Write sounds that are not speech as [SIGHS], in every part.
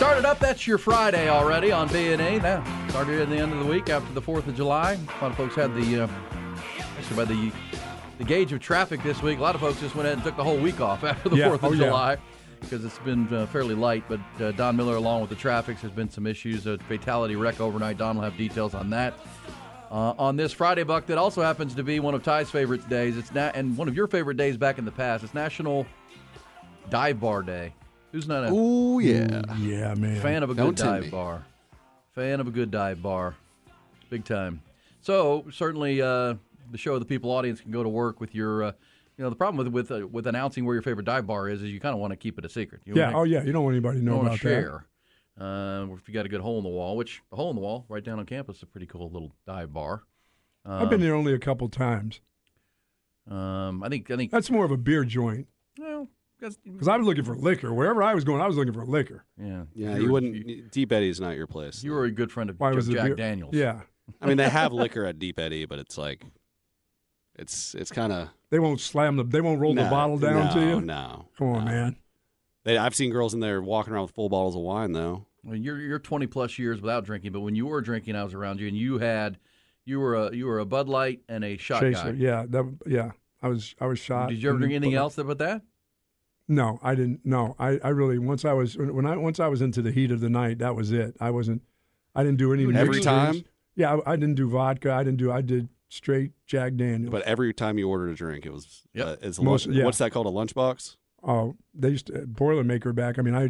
Started up. That's your Friday already on B and A. Now started at the end of the week after the Fourth of July. A lot of folks had the uh, actually by the the gauge of traffic this week. A lot of folks just went ahead and took the whole week off [LAUGHS] after the Yeah. Fourth of Oh, yeah. July because it's been uh, fairly light. But uh, Don Miller, along with the traffic, there's been some issues. A fatality wreck overnight. Don will have details on that. Uh, on this Friday, Buck, that also happens to be one of Ty's favorite days. It's na- and one of your favorite days back in the past. It's National Dive Bar Day. Who's not a Oh yeah. Yeah, man. fan of a Don't good tempt dive me. bar? Fan of a good dive bar, big time. So certainly, uh, the show of the people audience can go to work with your. Uh, you know, the problem with with uh, with announcing where your favorite dive bar is is you kind of want to keep it a secret. You Yeah. wanna- Oh, yeah. You don't want anybody to you know don't about want to share. Uh, if you got a good hole in the wall, which the hole in the wall right down on campus is a pretty cool little dive bar. that. I've been there only a couple times. Um, I think I think That's more of a beer joint. well, that's- Because I was looking for liquor. Wherever I was going, I was looking for liquor. yeah, Yeah, you you wouldn't. Deep Eddy's not your place. You were a good friend of Why Jack was the beer? Daniels. Yeah. I mean, they have liquor at Deep Eddy, but it's like, it's it's kind of They won't slam the. They won't roll the bottle down to you. No, Come on, no. man. They, I've seen girls in there walking around with full bottles of wine, though. Well, you're you're 20 plus years without drinking, but when you were drinking, I was around you, and you had you were a you were a Bud Light and a shot Chaser. guy. Yeah. That. Yeah. I was. I was shot. Did you ever drink anything else but that? No, I didn't. No, I, I really once I was when I once I was into the heat of the night, that was it. I wasn't. I didn't do any Every mixed time? Yeah, I, I didn't do vodka. I didn't do. I did straight Jack Daniels. But every time you ordered a drink, it was Yep. uh, it's a Most- lunch, yeah. what's that called? A lunchbox? oh, they used to Boilermaker back. I mean, I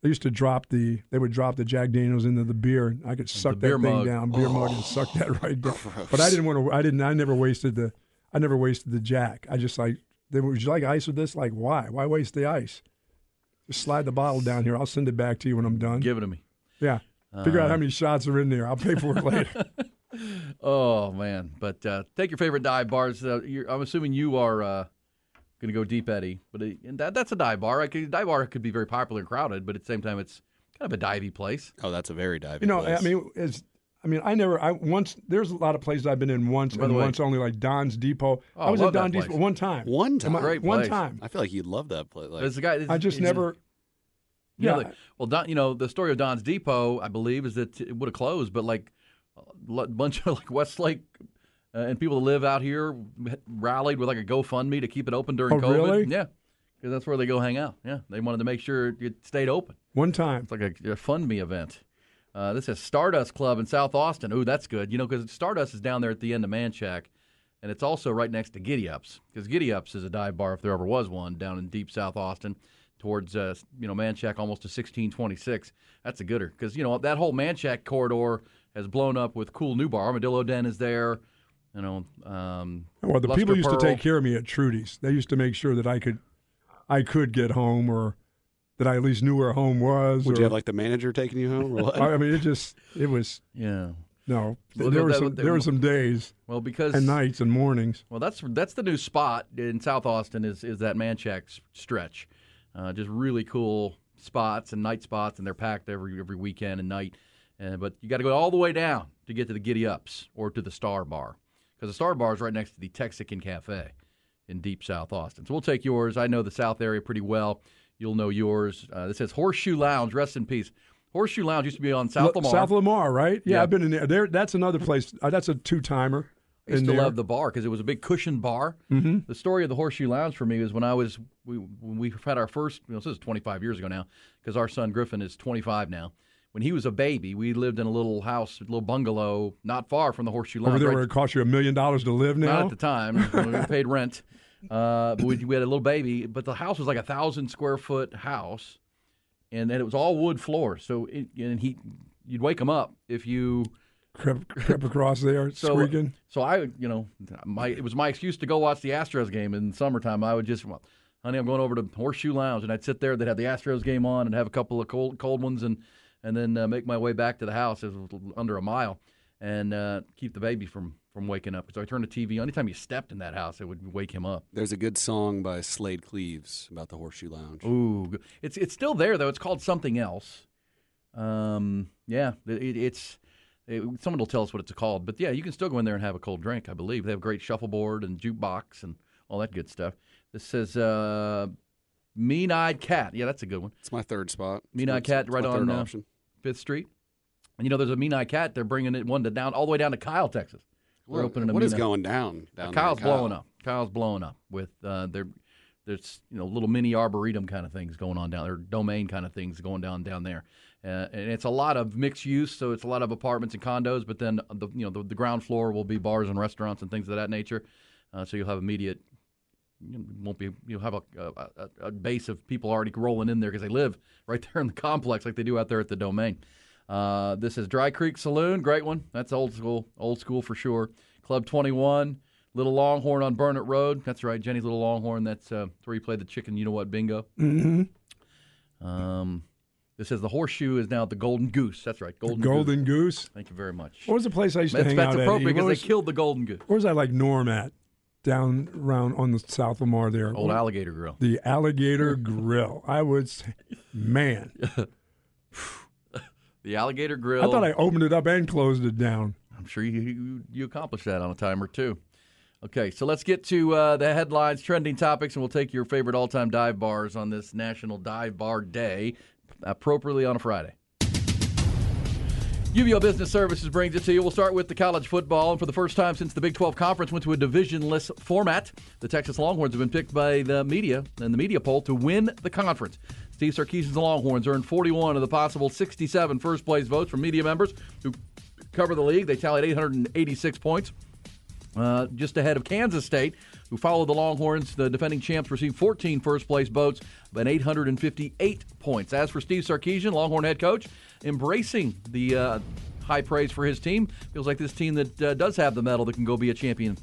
they used to drop the they would drop the Jack Daniels into the beer. and I could suck that beer thing mug. down, beer mug, and suck that [LAUGHS] right down. [LAUGHS] But I didn't want to. I didn't. I never wasted the. I never wasted the Jack. I just like. They, would you like ice with this? Like why? Why waste the ice? Just slide the bottle down here. I'll send it back to you when I'm done. Give it to me. Yeah. Figure Uh, out how many shots are in there. I'll pay for it [LAUGHS] later. Oh man! But uh, take your favorite dive bars. Uh, you're, I'm assuming you are uh, going to go Deep Eddy. but it, and that that's a dive bar. Like, a dive bar could be very popular and crowded, but at the same time, it's kind of a divey place. Oh, that's a very diving. you know, place. I mean, it's. I mean, I never. I once. There's a lot of places I've been in once, By and way- once only like Don's Depot. Oh, I was I at love that Don place. Depot one time. one time. I- Great one place. time. I feel like you'd love that place. Like, There's a guy. I just he's- never. You know, Yeah. well, Don, you know, the story of Don's Depot, I believe, is that it would have closed, but like a bunch of [LAUGHS] like Westlake uh, and people that live out here rallied with like a GoFundMe to keep it open during Oh, COVID. really? Yeah, because that's where they go hang out. Yeah, they wanted to make sure it stayed open. One time. It's like a, a fund me event. Uh, this is Stardust Club in South Austin. Ooh, that's good. You know, because Stardust is down there at the end of Manchac, and it's also right next to Giddy Ups. Because Giddy Ups is a dive bar, if there ever was one, down in deep South Austin, towards uh, you know Manchac, almost to 1626. That's a gooder. Because you know that whole Manchac corridor has blown up with cool new bar. Armadillo Den is there. You know, um, Well, the Luster people used Pearl. to take care of me at Trudy's. They used to make sure that I could, I could get home, or that I at least knew where home was. would or, you have like the manager taking you home? Or what? [LAUGHS] I I mean, it just. It was Yeah. no. Well, there were some. There were some days Well, because and nights and mornings. Well, that's that's the new spot in South Austin is is that Manchac stretch. Uh, just really cool spots and night spots, and they're packed every every weekend and night. Uh, but you got to go all the way down to get to the Giddy Ups or to the Star Bar because the Star Bar is right next to the Texican Cafe in deep South Austin. So we'll take yours. I know the South area pretty well. You'll know yours. Uh, this says Horseshoe Lounge. Rest in peace. Horseshoe Lounge used to be on South Lamar. South Lamar, right? Yeah, Yeah. I've been in there. there. That's another place. Uh, that's a two timer. I used to there. love the bar because it was a big cushion bar. Mm-hmm. The story of the Horseshoe Lounge for me was when I was we when we had our first. You know, this is 25 years ago now because our son Griffin is 25 now. When he was a baby, we lived in a little house, a little bungalow, not far from the Horseshoe Lounge. over there right- where it cost you a million dollars to live now. not at the time. when [LAUGHS] we paid rent. Uh, but we, we had a little baby. But the house was like a thousand square foot house, and then it was all wood floors. So it, and he, you'd wake him up if you. crept, crept across there [LAUGHS] So, squeaking. so I, you know, my it was my excuse to go watch the Astros game in the summertime. I would just, well, honey, I'm going over to Horseshoe Lounge, and I'd sit there. They'd have the Astros game on, and have a couple of cold cold ones, and and then uh, make my way back to the house. It was under a mile, and uh, keep the baby from from waking up. So I turned the TV. on. Anytime you stepped in that house, it would wake him up. There's a good song by Slaid Cleaves about the Horseshoe Lounge. Ooh, it's it's still there though. It's called something else. Um, yeah, it, it's. It, someone will tell us what it's called, but yeah, you can still go in there and have a cold drink. I believe they have great shuffleboard and jukebox and all that good stuff. This says uh, Mean Eyed Cat. Yeah, that's a good one. It's my third spot. Mean Eyed Cat right on uh, option. Fifth Street. And you know, there's a Mean Eyed Cat. They're bringing it one to down all the way down to Kyle, Texas. They're What- opening a what is going down down there, Kyle's Kyle? blowing up. Kyle's blowing up with uh, their there's you know little mini arboretum kind of things going on down there, domain kind of things going down down there, uh, and it's a lot of mixed use. So it's a lot of apartments and condos, but then the you know the, the ground floor will be bars and restaurants and things of that nature. Uh, so you'll have immediate. You won't be. You'll have a, a, a base of people already rolling in there because they live right [LAUGHS] there in the complex, like they do out there at the domain. Uh, this is Dry Creek Saloon, great one. That's old school, old school for sure. Club Twenty One, Little Longhorn on Burnet Road. That's right, Ginny's Little Longhorn. That's uh, where you play the chicken. You know what? Bingo. Mm-hmm. Um, this says the horseshoe is now the Golden Goose. That's right, Golden. Goose. Golden Goose. Goose. Thank you very much. What was the place I used to That's, hang that's out appropriate at? Because was, they killed the Golden Goose. where was I like Norm at? Down around on the South Lamar there. Old Alligator Grill. The Alligator Grill. I would say, man, [LAUGHS] The Alligator Grill. I thought I opened it up and closed it down. I'm sure you, you you accomplished that on a timer too. Okay, so let's get to uh, the headlines, trending topics, and we'll take your favorite all-time dive bars on this National Dive Bar Day, appropriately on a Friday. UBEO Business Services brings it to you. We'll start with the college football. And for the first time since the Big 12 Conference went to a divisionless format, the Texas Longhorns have been picked by the media and the media poll to win the conference. Steve Sarkisian's Longhorns earned 41 of the possible 67 first place votes from media members who cover the league. They tallied 886 points. Uh, just ahead of Kansas State, who followed the Longhorns. The defending champs received 14 first place votes and 858 points. As for Steve Sarkisian, Longhorn head coach, embracing the uh, high praise for his team, feels like this team that uh, does have the medal that can go be a champion.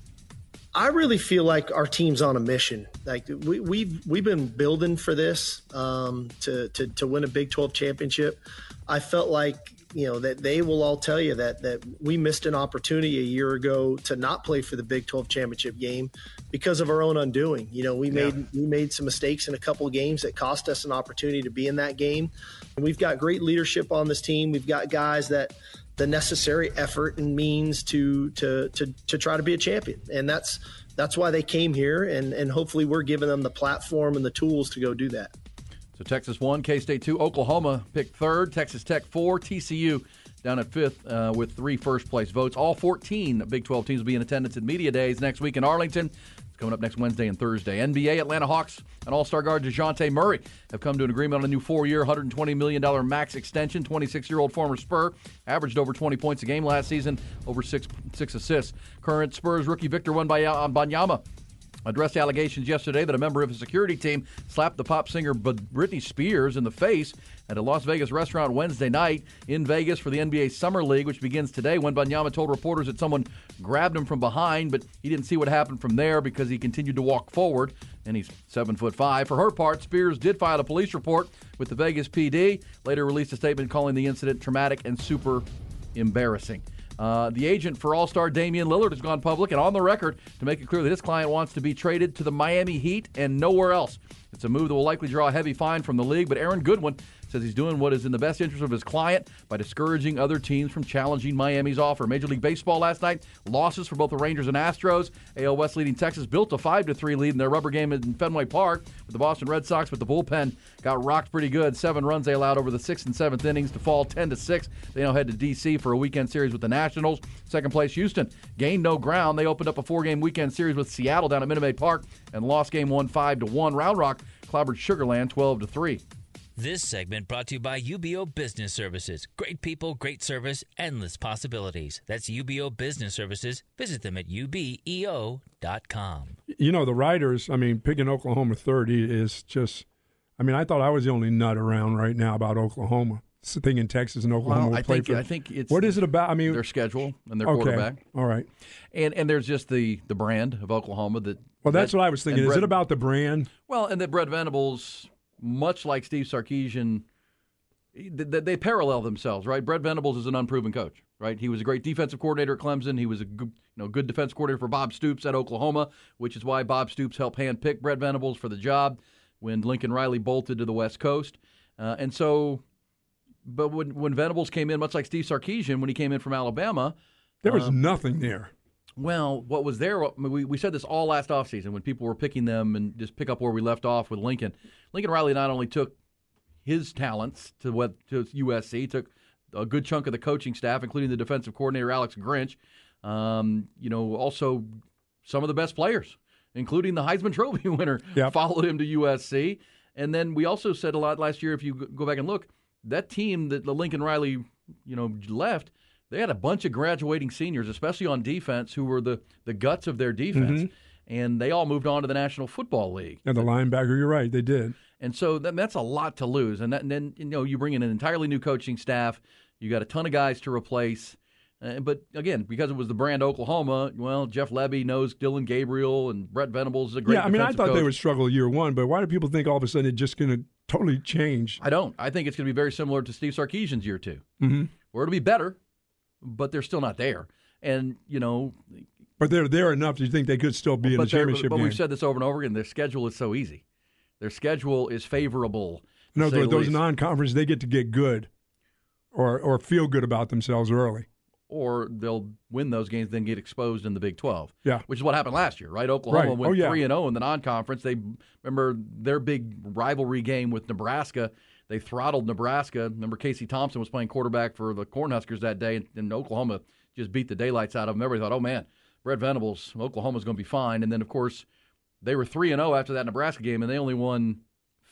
I really feel like our team's on a mission. Like we, we've we've been building for this um, to, to to win a Big 12 championship. I felt like you know that they will all tell you that that we missed an opportunity a year ago to not play for the Big 12 championship game because of our own undoing. You know, we made we made some mistakes in a couple of games that cost us an opportunity to be in that game. And we've got great leadership on this team. We've got guys that the necessary effort and means to to to to try to be a champion. And that's that's why they came here and and hopefully we're giving them the platform and the tools to go do that. So Texas one, K State two, Oklahoma picked third, Texas Tech four, TCU down at fifth uh, with three first place votes. All 14 Big 12 teams will be in attendance at Media Days next week in Arlington. It's coming up next Wednesday and Thursday. NBA, Atlanta Hawks, and All Star guard DeJounte Murray have come to an agreement on a new four year, $120 million max extension. 26 year old former Spur averaged over 20 points a game last season, over six, six assists. Current Spurs rookie Victor Wembanyama addressed allegations yesterday that a member of his security team slapped the pop singer Britney Spears in the face at a Las Vegas restaurant Wednesday night in Vegas for the NBA Summer League, which begins today. Wembanyama told reporters that someone grabbed him from behind, but he didn't see what happened from there because he continued to walk forward, and he's seven foot five. For her part, Spears did file a police report with the Vegas PD. Later, released a statement calling the incident traumatic and super embarrassing. Uh, the agent for All Star Damian Lillard has gone public and on the record to make it clear that his client wants to be traded to the Miami Heat and nowhere else. It's a move that will likely draw a heavy fine from the league, but Aaron Goodwin says he's doing what is in the best interest of his client by discouraging other teams from challenging Miami's offer. Major League Baseball last night, losses for both the Rangers and Astros. AL West leading Texas built a 5 to 3 lead in their rubber game in Fenway Park with the Boston Red Sox, but the bullpen got rocked pretty good. Seven runs they allowed over the sixth and seventh innings to fall 10 to 6. They now head to D.C. for a weekend series with the Nationals. Second place, Houston gained no ground. They opened up a four game weekend series with Seattle down at Minute Maid Park and lost game one 5 to 1. Round Rock clobbered Sugarland 12 to 3. This segment brought to you by UBEO Business Services. Great people, great service, endless possibilities. That's UBEO Business Services. Visit them at ubeo.com. You know, the writers, I mean, picking Oklahoma 30 is just, I mean, I thought I was the only nut around right now about Oklahoma. It's the thing in Texas and Oklahoma Well, I think for. I think it's what is it about? I mean, their schedule and their okay, quarterback, All right. and and there's just the the brand of Oklahoma that. Well, that's that- what I was thinking. Is Brett- it about the brand? Well, and that Brent Venables, much like Steve Sarkisian, they, they parallel themselves, right? Brent Venables is an unproven coach, right? He was a great defensive coordinator at Clemson. He was a good, you know, good defense coordinator for Bob Stoops at Oklahoma, which is why Bob Stoops helped handpick Brent Venables for the job when Lincoln Riley bolted to the West Coast. Uh, and so, but when, when Venables came in, much like Steve Sarkisian, when he came in from Alabama, There was um, nothing there. Well, what was there? I mean, We, we said this all last offseason when people were picking them and just pick up where we left off with Lincoln. Lincoln Riley not only took his talents to what to USC, took a good chunk of the coaching staff, including the defensive coordinator Alex Grinch. Um, you know, also some of the best players, including the Heisman [LAUGHS] Trophy winner, Yep. followed him to USC. And then we also said a lot last year. If you go back and look, that team that the Lincoln Riley, you know, left, they had a bunch of graduating seniors, especially on defense, who were the the guts of their defense, Mm-hmm. and they all moved on to the National Football League. And the linebacker, you're right, they did. And so that, that's a lot to lose. And, that, and then you know you bring in an entirely new coaching staff. You got a ton of guys to replace. Uh, but again, because it was the brand Oklahoma, well, Jeff Lebby knows Dillon Gabriel and Brent Venables is a great. yeah, I mean, I thought they would struggle year one, but why do people think all of a sudden it's just going to totally change? I don't. I think it's going to be very similar to Steve Sarkisian's year 2 Mm-hmm. where it'll be better, but they're still not there. And you know, But they're there enough. Do you think they could still be in the championship but game? we've said this over and over again. Their schedule is so easy. Their schedule is favorable. no, those least. non-conference, they get to get good, or or feel good about themselves early. or they'll win those games, then get exposed in the Big 12. Yeah. Which is what happened last year, right? Oklahoma Right. went Oh, 3 and 0 in the non-conference. They remember their big rivalry game with Nebraska. They throttled Nebraska. Remember Casey Thompson was playing quarterback for the Cornhuskers that day, and, and Oklahoma just beat the daylights out of them. Everybody thought, "Oh man, Brent Venables, Oklahoma's going to be fine." And then of course, they were 3 and 0 after that Nebraska game and they only won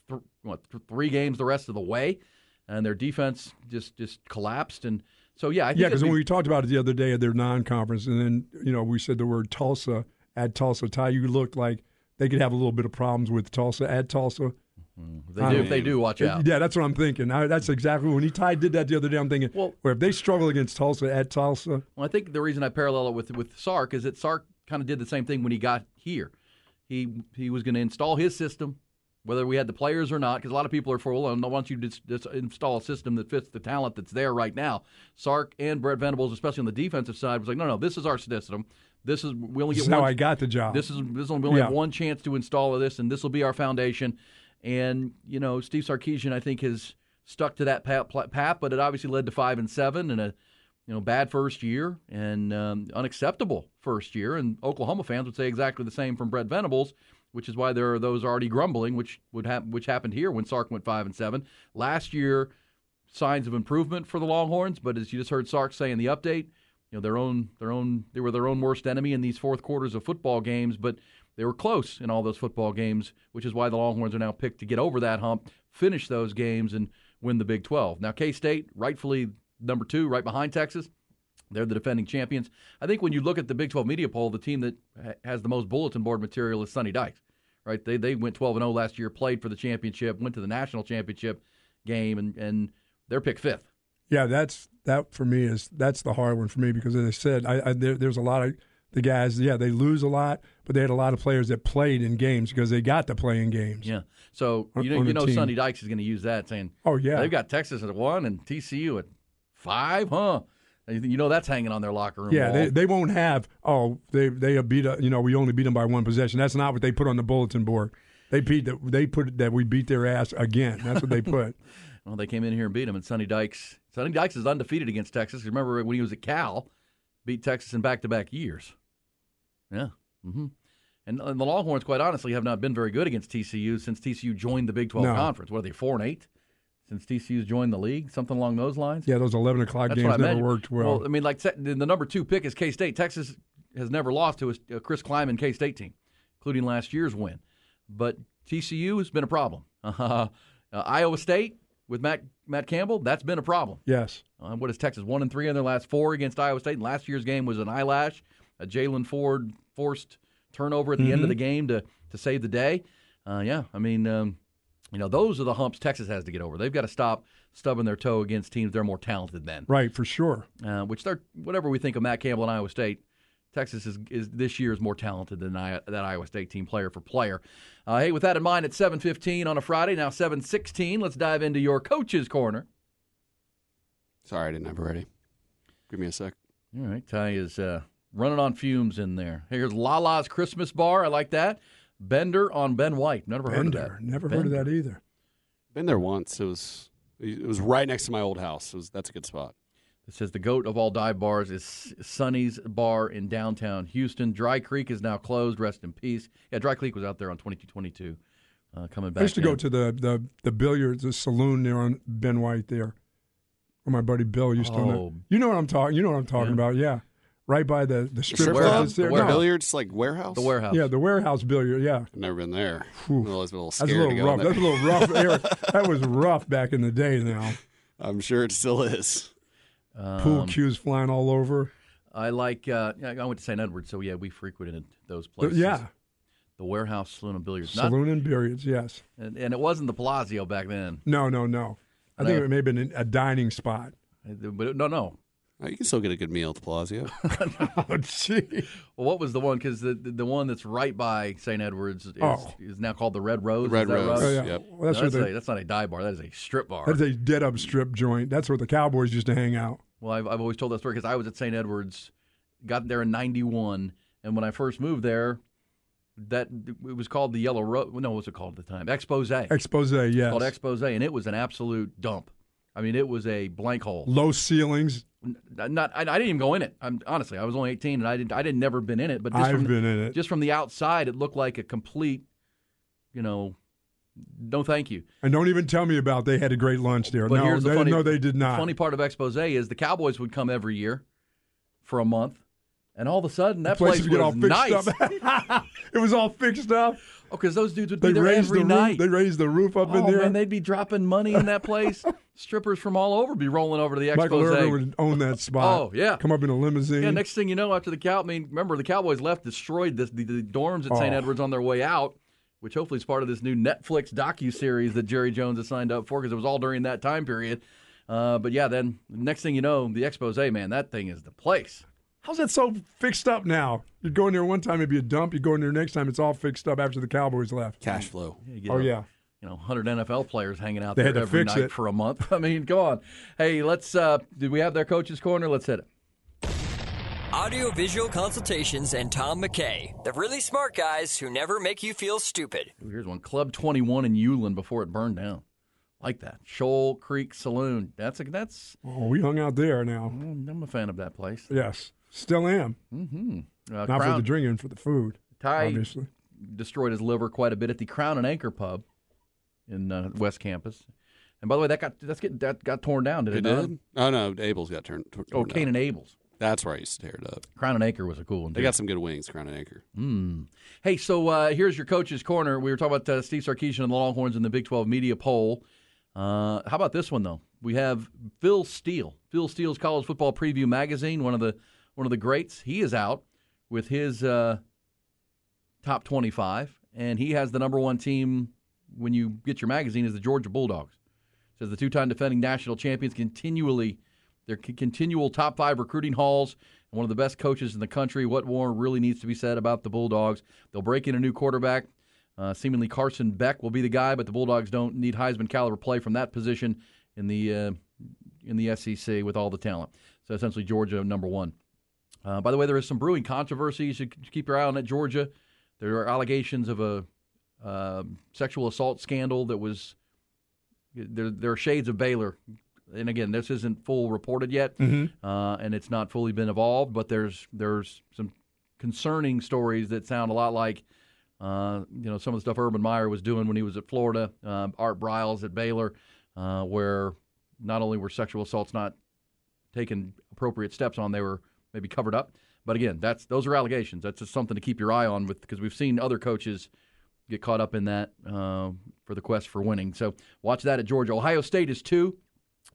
th- what, th- 3 games the rest of the way. And their defense just just collapsed and so yeah, I think Yeah, because be- when we talked about it the other day at their non-conference, and then you know we said the word Tulsa at Tulsa. Ty, you looked like they could have a little bit of problems with Tulsa at Tulsa. If they do, if they do, watch out. Yeah, that's what I'm thinking. I, that's exactly when he Ty did that the other day. I'm thinking, Well- well, if they struggle against Tulsa at Tulsa, Well, I think the reason I parallel it with with Sark is that Sark kind of did the same thing when he got here. He he was going to install his system, whether we had the players or not, because a lot of people are for, well, I want you to just, just install a system that fits the talent that's there right now. Sark and Brent Venables, especially on the defensive side, was like, no, no, this is our system. This is we only this get is one. how I got the job. This is this is we only have one chance to install this, and this will be our foundation. And you know, Steve Sarkisian, I think, has stuck to that path, but it obviously led to five and seven and a you know bad first year and um, unacceptable first year. And Oklahoma fans would say exactly the same from Brent Venables, which is why there are those already grumbling, which would hap- which happened here when Sark went five and seven last year. Signs of improvement for the Longhorns, but as you just heard Sark say in the update, you know their own their own they were their own worst enemy in these fourth quarters of football games, but they were close in all those football games, which is why the Longhorns are now picked to get over that hump, finish those games, and win the Big 12. Now K State, rightfully number two, right behind Texas. They're the defending champions. I think when you look at the Big 12 media poll, the team that ha- has the most bulletin board material is Sonny Dykes. Right? They they went 12 and 0 last year, played for the championship, went to the national championship game, and and they're picked fifth. Yeah, that's that for me is that's the hard one for me because as I said, I, I there, there's a lot of the guys. Yeah, they lose a lot, but they had a lot of players that played in games because they got to play in games. Yeah. So you know you know team. Sonny Dykes is going to use that, saying, Oh yeah, they've got Texas at one and TCU at five, huh? You know that's hanging on their locker room yeah. wall. They, they won't have. Oh, they they beat. You know, we only beat them by one possession. That's not what they put on the bulletin board. They beat that. They put that we beat their ass again. That's what they put. [LAUGHS] [LAUGHS] Well, they came in here and beat them, and Sonny Dykes. Sonny Dykes is undefeated against Texas. Remember when he was at Cal, beat Texas in back-to-back years. Yeah. Mm-hmm. And, and the Longhorns, quite honestly, have not been very good against TCU since TCU joined the Big 12 No. Conference. What are they, four and eight? Since TCU's joined the league, something along those lines. Yeah, those 11 o'clock That's games never worked well. I mean, like te- the the number two pick is K State. Texas has never lost to a, a Chris Klieman K State team, including last year's win. But TCU has been a problem. [LAUGHS] Uh, Iowa State with Matt Matt Campbell, that's been a problem. yes. Uh, what is Texas one and three in their last four against Iowa State? And last year's game was an eyelash. A Jaylan Ford forced turnover at the end of the game to to save the day. Uh, yeah, I mean, um, you know, those are the humps Texas has to get over. They've got to stop stubbing their toe against teams they're more talented than. Right, for sure. Uh, which they're whatever we think of Matt Campbell and Iowa State. Texas is, is this year is more talented than I, that Iowa State team player for player. Uh, hey, with that in mind, at seven fifteen on a Friday, now seven sixteen. Let's dive into your coach's corner. Sorry, I didn't have it ready. Give me a sec. All right, Ty is uh, running on fumes in there. Here's Lala's Christmas Bar. I like that. Bender on Ben White. Never heard of that. Never heard of that either. Been there once. It was it was right next to my old house. It was, that's a good spot. It says the goat of all dive bars is Sonny's Bar in downtown Houston. Dry Creek is now closed. Rest in peace. Yeah, Dry Creek was out there on 2222. Uh, coming back. I used to in. go to the, the, the billiards, the saloon there on Ben White there, where my buddy Bill used to Oh. You know what I'm talking. You know what I'm talking Yeah. about. Yeah, right by the the strip strip club club? there. The No. Billiards like warehouse. the warehouse. Yeah, the warehouse billiard. Yeah, I've never been there. Whew. I'm always a little that's a little rough. That's a little rough. [LAUGHS] Eric. That was rough back in the day. Now I'm sure it still is. pool Um, cues flying all over. I like. Uh, yeah, I went to St. Edward, so yeah, we frequented those But places. yeah, the warehouse saloon and billiards. Not- saloon and billiards. Yes. and, and it wasn't the Palazzo back then. No, no, no. I No. think it may have been a dining spot. But no, no. Oh, you can still get a good meal at the Palazzo. [LAUGHS] Oh, gee. Well, what was the one? Because the, the the one that's right by St. Edwards is, Oh. is now called the Red Rose. Red Is that Rose. right? Oh, yeah. Yep. Well, that's No, where that's, the, a, that's not a dive bar. That is a strip bar. that's a dead up strip joint. That's where the Cowboys used to hang out. Well, I've, I've always told that story because I was at St. Edwards, got there in '91, and when I first moved there, that it was called the Yellow Rose. No, what was it called at the time? Expose. Expose, yes. Called Expose, and it was an absolute dump. I mean, it was a blank hole. Low ceilings. Not, I, I didn't even go in it. I'm honestly, I was only 18, and I didn't, I didn't never been in it. But just I've from, been in it. just from the outside, it looked like a complete, you know, no thank you. And don't even tell me about they had a great lunch there. But no, here's the they, funny, no, they did not. The funny part of Expose is the Cowboys would come every year for a month, and all of a sudden that Places place get was all fixed nice. up. [LAUGHS] it was all fixed up. Oh, because those dudes would be They there raised every the night. roof. They raised the roof up oh in there. man, they'd be dropping money in that place. [LAUGHS] Strippers from all over be rolling over to the Michael Expose. Irvin would own that spot. Oh, yeah. come up in a limousine. Yeah, next thing you know, after the cow, I mean, remember the Cowboys left, destroyed this, the, the dorms at St. Oh. Edwards on their way out, which hopefully is part of this new Netflix docu series that Jerry Jones has signed up for because it was all during that time period. Uh, but yeah, then next thing you know, the expose, man, that thing is the place. How's that so fixed up now? You go in there one time, it'd be a dump. You go in there next time, it's all fixed up after the Cowboys left. Cash flow. You Oh a- yeah. you know, 100 NFL players hanging out They there every night it. for a month. [LAUGHS] I mean, go on. Hey, let's. Uh, did we have their coaches corner? Let's hit it. Audio visual consultations and Tom McKay, the really smart guys who never make you feel stupid. Ooh, here's one. Club 21 in Uhland before it burned down. Like that. Shoal Creek Saloon. That's a, that's. Oh, we hung out there now. I'm a fan of that place. Yes, still am. Mm-hmm. Uh, Not for the drinking, for the food. Ty obviously. destroyed his liver quite a bit at the Crown and Anchor Pub in uh, West Campus. And by the way, that got that's get, that got torn down. Did it, It not? did? Oh no, Abel's got turned. torn Oh, down. Cain and Abel's. That's where I used to tear it up. Crown and Anchor was a cool one. They got some good wings, Crown and Anchor. Mm. Hey, so uh, here's your coach's corner. We were talking about uh, Steve Sarkisian and the Longhorns in the Big 12 media poll. Uh, how about this one though? We have Phil Steele. Phil Steele's College Football Preview magazine, one of the one of the greats. He is out with his uh, top 25, and he has the number one team when you get your magazine is the Georgia Bulldogs. Says the two-time defending national champions continually their continual top five recruiting hauls and one of the best coaches in the country. What more really needs to be said about the Bulldogs? They'll break in a new quarterback. Uh, seemingly Carson Beck will be the guy, but the Bulldogs don't need Heisman caliber play from that position in the uh, in the SEC with all the talent. So essentially, Georgia number one. Uh, by the way, there is some brewing controversy. You should keep your eye on that. Georgia. There are allegations of a uh, sexual assault scandal that was there, there are shades of Baylor. And again, this isn't full reported yet, Mhm. uh, and it's not fully been evolved. But there's there's some concerning stories that sound a lot like uh, you know some of the stuff Urban Meyer was doing when he was at Florida, uh, Art Briles at Baylor, uh, where not only were sexual assaults not taken appropriate steps on, they were maybe covered up. But again, that's those are allegations. That's just something to keep your eye on with because we've seen other coaches get caught up in that uh, for the quest for winning. So watch that at Georgia. Ohio State is two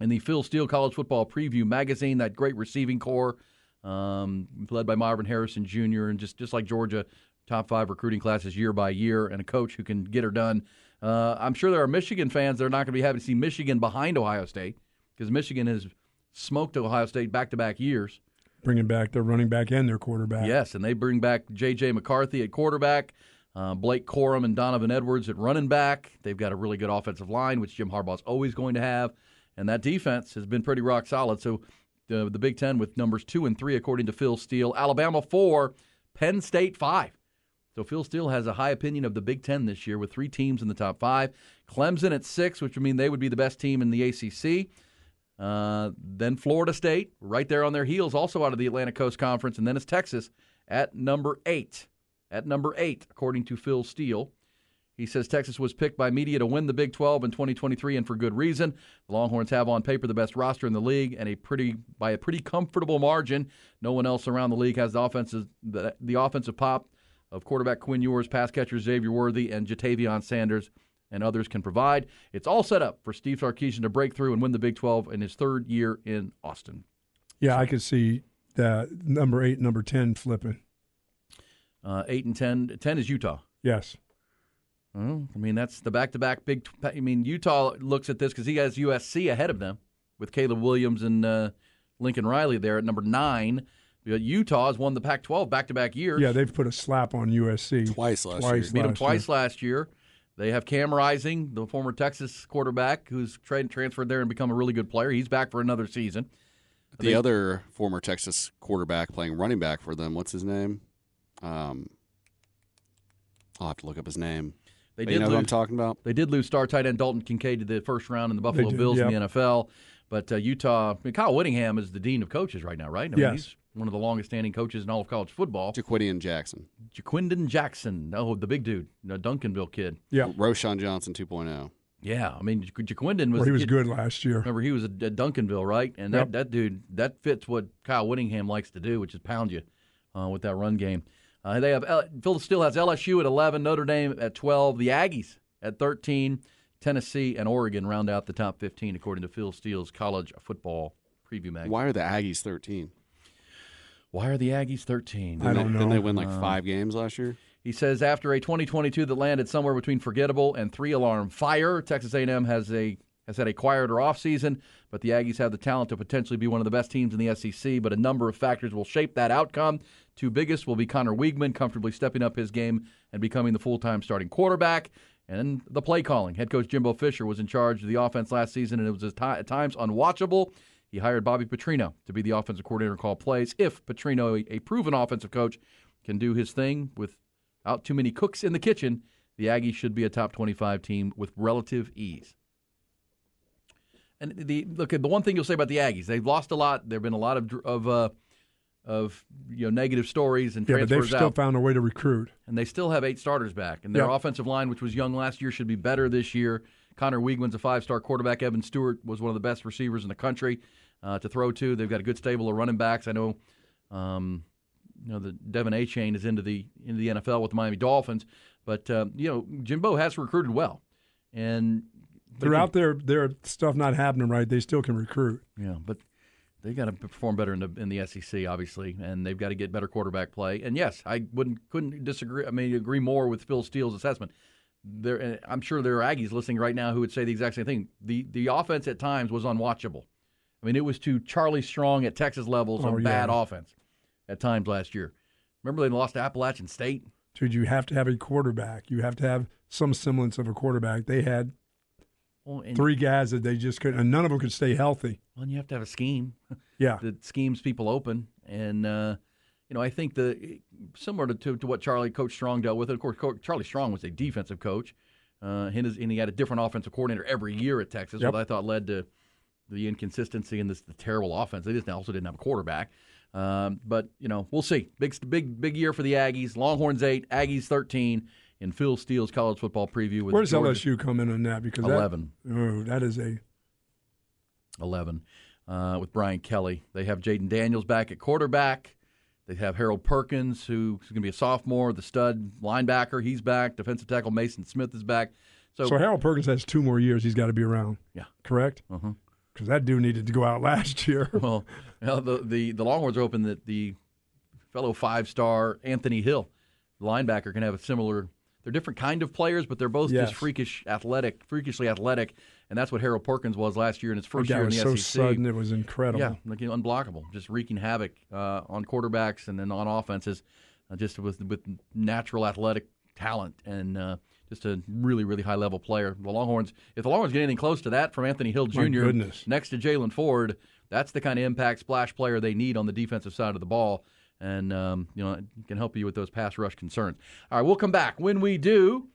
in the Phil Steele College Football Preview magazine. That great receiving core, um, led by Marvin Harrison Jr. and just just like Georgia, top five recruiting classes year by year, and a coach who can get her done. Uh, I'm sure there are Michigan fans that are not going to be happy to see Michigan behind Ohio State because Michigan has smoked Ohio State back to back years. Bringing back their running back and their quarterback. Yes, and they bring back J.J. McCarthy at quarterback, uh, Blake Corum and Donovan Edwards at running back. They've got a really good offensive line, which Jim Harbaugh's always going to have, and that defense has been pretty rock solid. So the the Big Ten with numbers two and three according to Phil Steele, Alabama four, Penn State five. So Phil Steele has a high opinion of the Big Ten this year with three teams in the top five. Clemson at six, which would mean they would be the best team in the ACC. Uh, then Florida State, right there on their heels, also out of the Atlantic Coast Conference, and then it's Texas at number eight. At number eight, according to Phil Steele. He says Texas was picked by media to win the Big 12 in 2023, and for good reason. The Longhorns have on paper the best roster in the league, and a pretty by a pretty comfortable margin. No one else around the league has the offensive the, the offensive pop of quarterback Quinn Ewers, pass catcher Xavier Worthy, and Jatavion Sanders and others can provide. It's all set up for Steve Sarkisian to break through and win the Big 12 in his third year in Austin. Yeah, I could see that number eight, number ten flipping. Uh, eight and 10. 10 is Utah. Yes. Well, I mean, that's the back to back big. I mean, Utah looks at this because he has USC ahead of them with Caleb Williams and uh, Lincoln Riley there at number nine. Utah has won the Pac 12 back to back years. Yeah, they've put a slap on USC Twice last Twice year. Beat them twice year. last year. They have Cam Rising, the former Texas quarterback, who's tra- transferred there and become a really good player. He's back for another season. The other former Texas quarterback playing running back for them, what's his name? Um, I'll have to look up his name. They But did you know who lose, I'm talking about? They did lose star tight end Dalton Kincaid to the first round in the Buffalo did, Bills in the NFL. But uh, Utah, I mean, Kyle Whittingham is the dean of coaches right now, right? I mean, Yes. He's one of the longest standing coaches in all of college football. Jaquidian Jackson. Ja'Quinden Jackson, oh, the big dude, the Duncanville kid. Yeah, Roschon Johnson oh. 2.0. Yeah, I mean, Ja- Ja'Quinden was well, he was kid- good last year. Remember, he was at at Duncanville, right? And that, Yep. that dude, that fits what Kyle Whittingham likes to do, which is pound you uh, with that run game. Uh, they have L- Phil Steele has LSU at 11, Notre Dame at 12, the Aggies at 13, Tennessee and Oregon round out the top 15, according to Phil Steele's college football preview magazine. Why are the Aggies 13? Why are the Aggies 13? I don't they- know. Didn't they win like Uh, five games last year? He says after a 2022 that landed somewhere between forgettable and three alarm fire, Texas A&M has a has had a quieter offseason, but the Aggies have the talent to potentially be one of the best teams in the SEC. But a number of factors will shape that outcome. Two biggest will be Conner Weigman comfortably stepping up his game and becoming the full time starting quarterback, and the play calling. Head coach Jimbo Fisher was in charge of the offense last season, and it was at times unwatchable. He hired Bobby Petrino to be the offensive coordinator and call plays. If Petrino, a- proven offensive coach, can do his thing without too many cooks in the kitchen, the Aggies should be a top 25 team with relative ease. And the look, the one thing you'll say about the Aggies, they've lost a lot. There've been a lot of of uh, of you know negative stories and Yeah, but they've still out, found a way to recruit. and they still have eight starters back. And their Yep. offensive line, which was young last year, should be better this year. Conner Weigman's a five-star quarterback. Evan Stewart was one of the best receivers in the country uh, to throw to. They've got a good stable of running backs. I know, um, you know, the De'Von Achane is into the into the NFL with the Miami Dolphins, but um, you know, Jimbo has recruited well, and Throughout their their stuff not happening right, they still can recruit. Yeah, but they got to perform better in the in the SEC, obviously, and they've got to get better quarterback play. And yes, I wouldn't couldn't disagree. I mean, agree more with Phil Steele's assessment. There, and I'm sure there are Aggies listening right now who would say the exact same thing. the The offense at times was unwatchable. I mean, it was to Charlie Strong at Texas levels Oh, of yeah. bad offense at times last year. Remember they lost to Appalachian State. Dude, you have to have a quarterback. You have to have some semblance of a quarterback. They had Well, three guys that they just couldn't, and none of them could stay healthy. well, and you have to have a scheme. Yeah, [LAUGHS] that schemes people open. And uh, you know, I think the similar to, to, to what Charlie Coach Strong dealt with. And of course, Co- Charlie Strong was a defensive coach. Uh, and, his, and he had a different offensive coordinator every year at Texas, Yep. what I thought led to the inconsistency and this the terrible offense. They just also didn't have a quarterback. Um, but you know, we'll see. Big, big, big year for the Aggies. Longhorns eight, Aggies thirteen. In Phil Steele's college football preview with Where does Georgia. LSU come in on that? Because that- 11. oh, that is a 11 uh, with Brian Kelly. They have Jayden Daniels back at quarterback. They have Harold Perkins, who's going to be a sophomore, the stud linebacker. He's back. Defensive tackle Maason Smith is back. So, So Harold Perkins has two more years. He's got to be around. Yeah. Correct. Uh-huh. Because that dude needed to go out [LAUGHS] last year. [LAUGHS] well, well, the, the the Longhorns are hoping that the fellow five star Anthony Hill, the linebacker, can have a similar. They're different kind of players, but they're both Yes. just freakish athletic, freakishly athletic, and that's what Harold Perkins was last year in his first year in the so SEC. sudden, it was incredible. Yeah, like unblockable, just wreaking havoc uh, on quarterbacks and then on offenses, uh, just with with natural athletic talent and uh, just a really really high level player. The Longhorns, if the Longhorns get anything close to that from Anthony Hill Jr. Next to Jaylan Ford, that's the kind of impact splash player they need on the defensive side of the ball, and um, you know can help you with those pass rush concerns. All right, we'll come back when we do.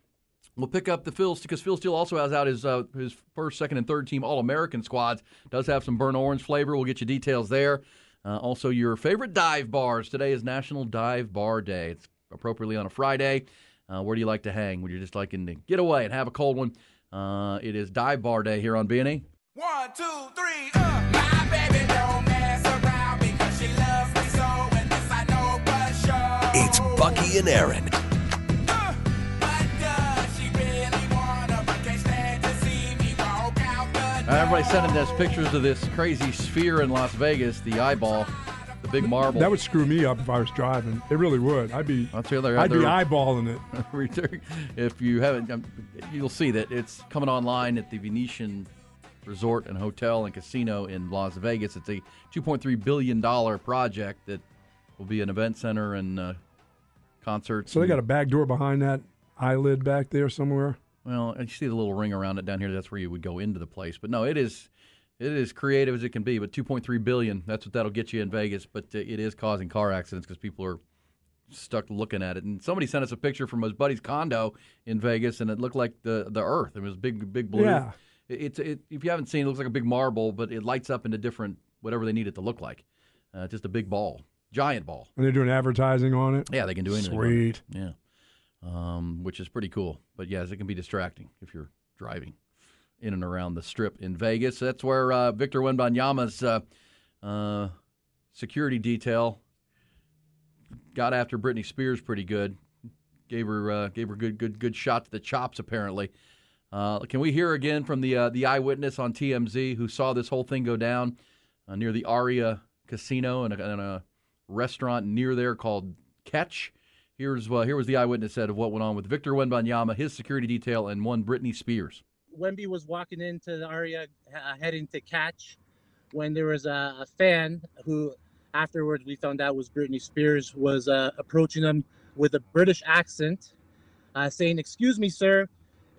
We'll pick up the Phil because Phil Steele also has out his uh, his first, second, and third team All American squads. Does have some burnt orange flavor. We'll get you details there. Uh, also, your favorite dive bars. Today is National Dive Bar Day. It's appropriately on a Friday. Uh, where do you like to hang? Would you just liking to get away and have a cold one? Uh, it is Dive Bar Day here on B&E. One, two, three, uh. My baby out the Uh, everybody sending us pictures of this crazy sphere in Las Vegas, the eyeball, the big marble. That would screw me up if I was driving. It really would. I'd be. I'll tell you. I'd be eyeballing it. [LAUGHS] if you haven't, um, you'll see that it's coming online at the Venetian Resort and Hotel and Casino in Las Vegas. It's a 2.3 billion dollar project that will be an event center and uh, concerts. So they got a back door behind that eyelid back there somewhere. Well, and you see the little ring around it down here. That's where you would go into the place. But no, it is it is creative as it can be. But 2.3 billion, that's what that'll get you in Vegas. But it is causing car accidents because people are stuck looking at it. And somebody sent us a picture from his buddy's condo in Vegas, and it looked like the the Earth. It was big, big blue. Yeah. It's it, if you haven't seen, it, it looks like a big marble, but it lights up into different whatever they need it to look like. Uh, just a big ball, giant ball. And they're doing advertising on it. Yeah, they can do anything. Sweet. Yeah. Um, which is pretty cool. But yes, it can be distracting if you're driving in and around the strip in Vegas. That's where uh, Victor Wembanyama's uh, uh, security detail got after Britney Spears pretty good. Gave her uh, gave her good good good shot to the chops apparently. Uh, can we hear again from the uh, the eyewitness on TMZ who saw this whole thing go down uh, near the Aria Casino and a, and a restaurant near there called Catch? Here's uh, here was the eyewitness said of what went on with Victor Wembanyama, his security detail, and one Britney Spears. Wemby was walking into the area uh, heading to catch when there was a, a fan who afterwards we found out was Britney Spears was uh, approaching him with a British accent uh, saying excuse me sir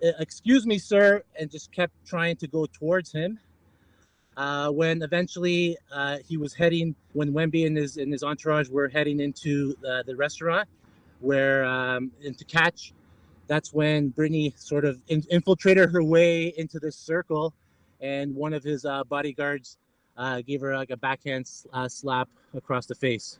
excuse me sir and just kept trying to go towards him uh, when eventually uh, he was heading when Wemby and his and his entourage were heading into the, the restaurant where um, into catch that's when Britney sort of in- infiltrated her way into this circle, and one of his uh, bodyguards uh, gave her like a backhand s- uh, slap across the face.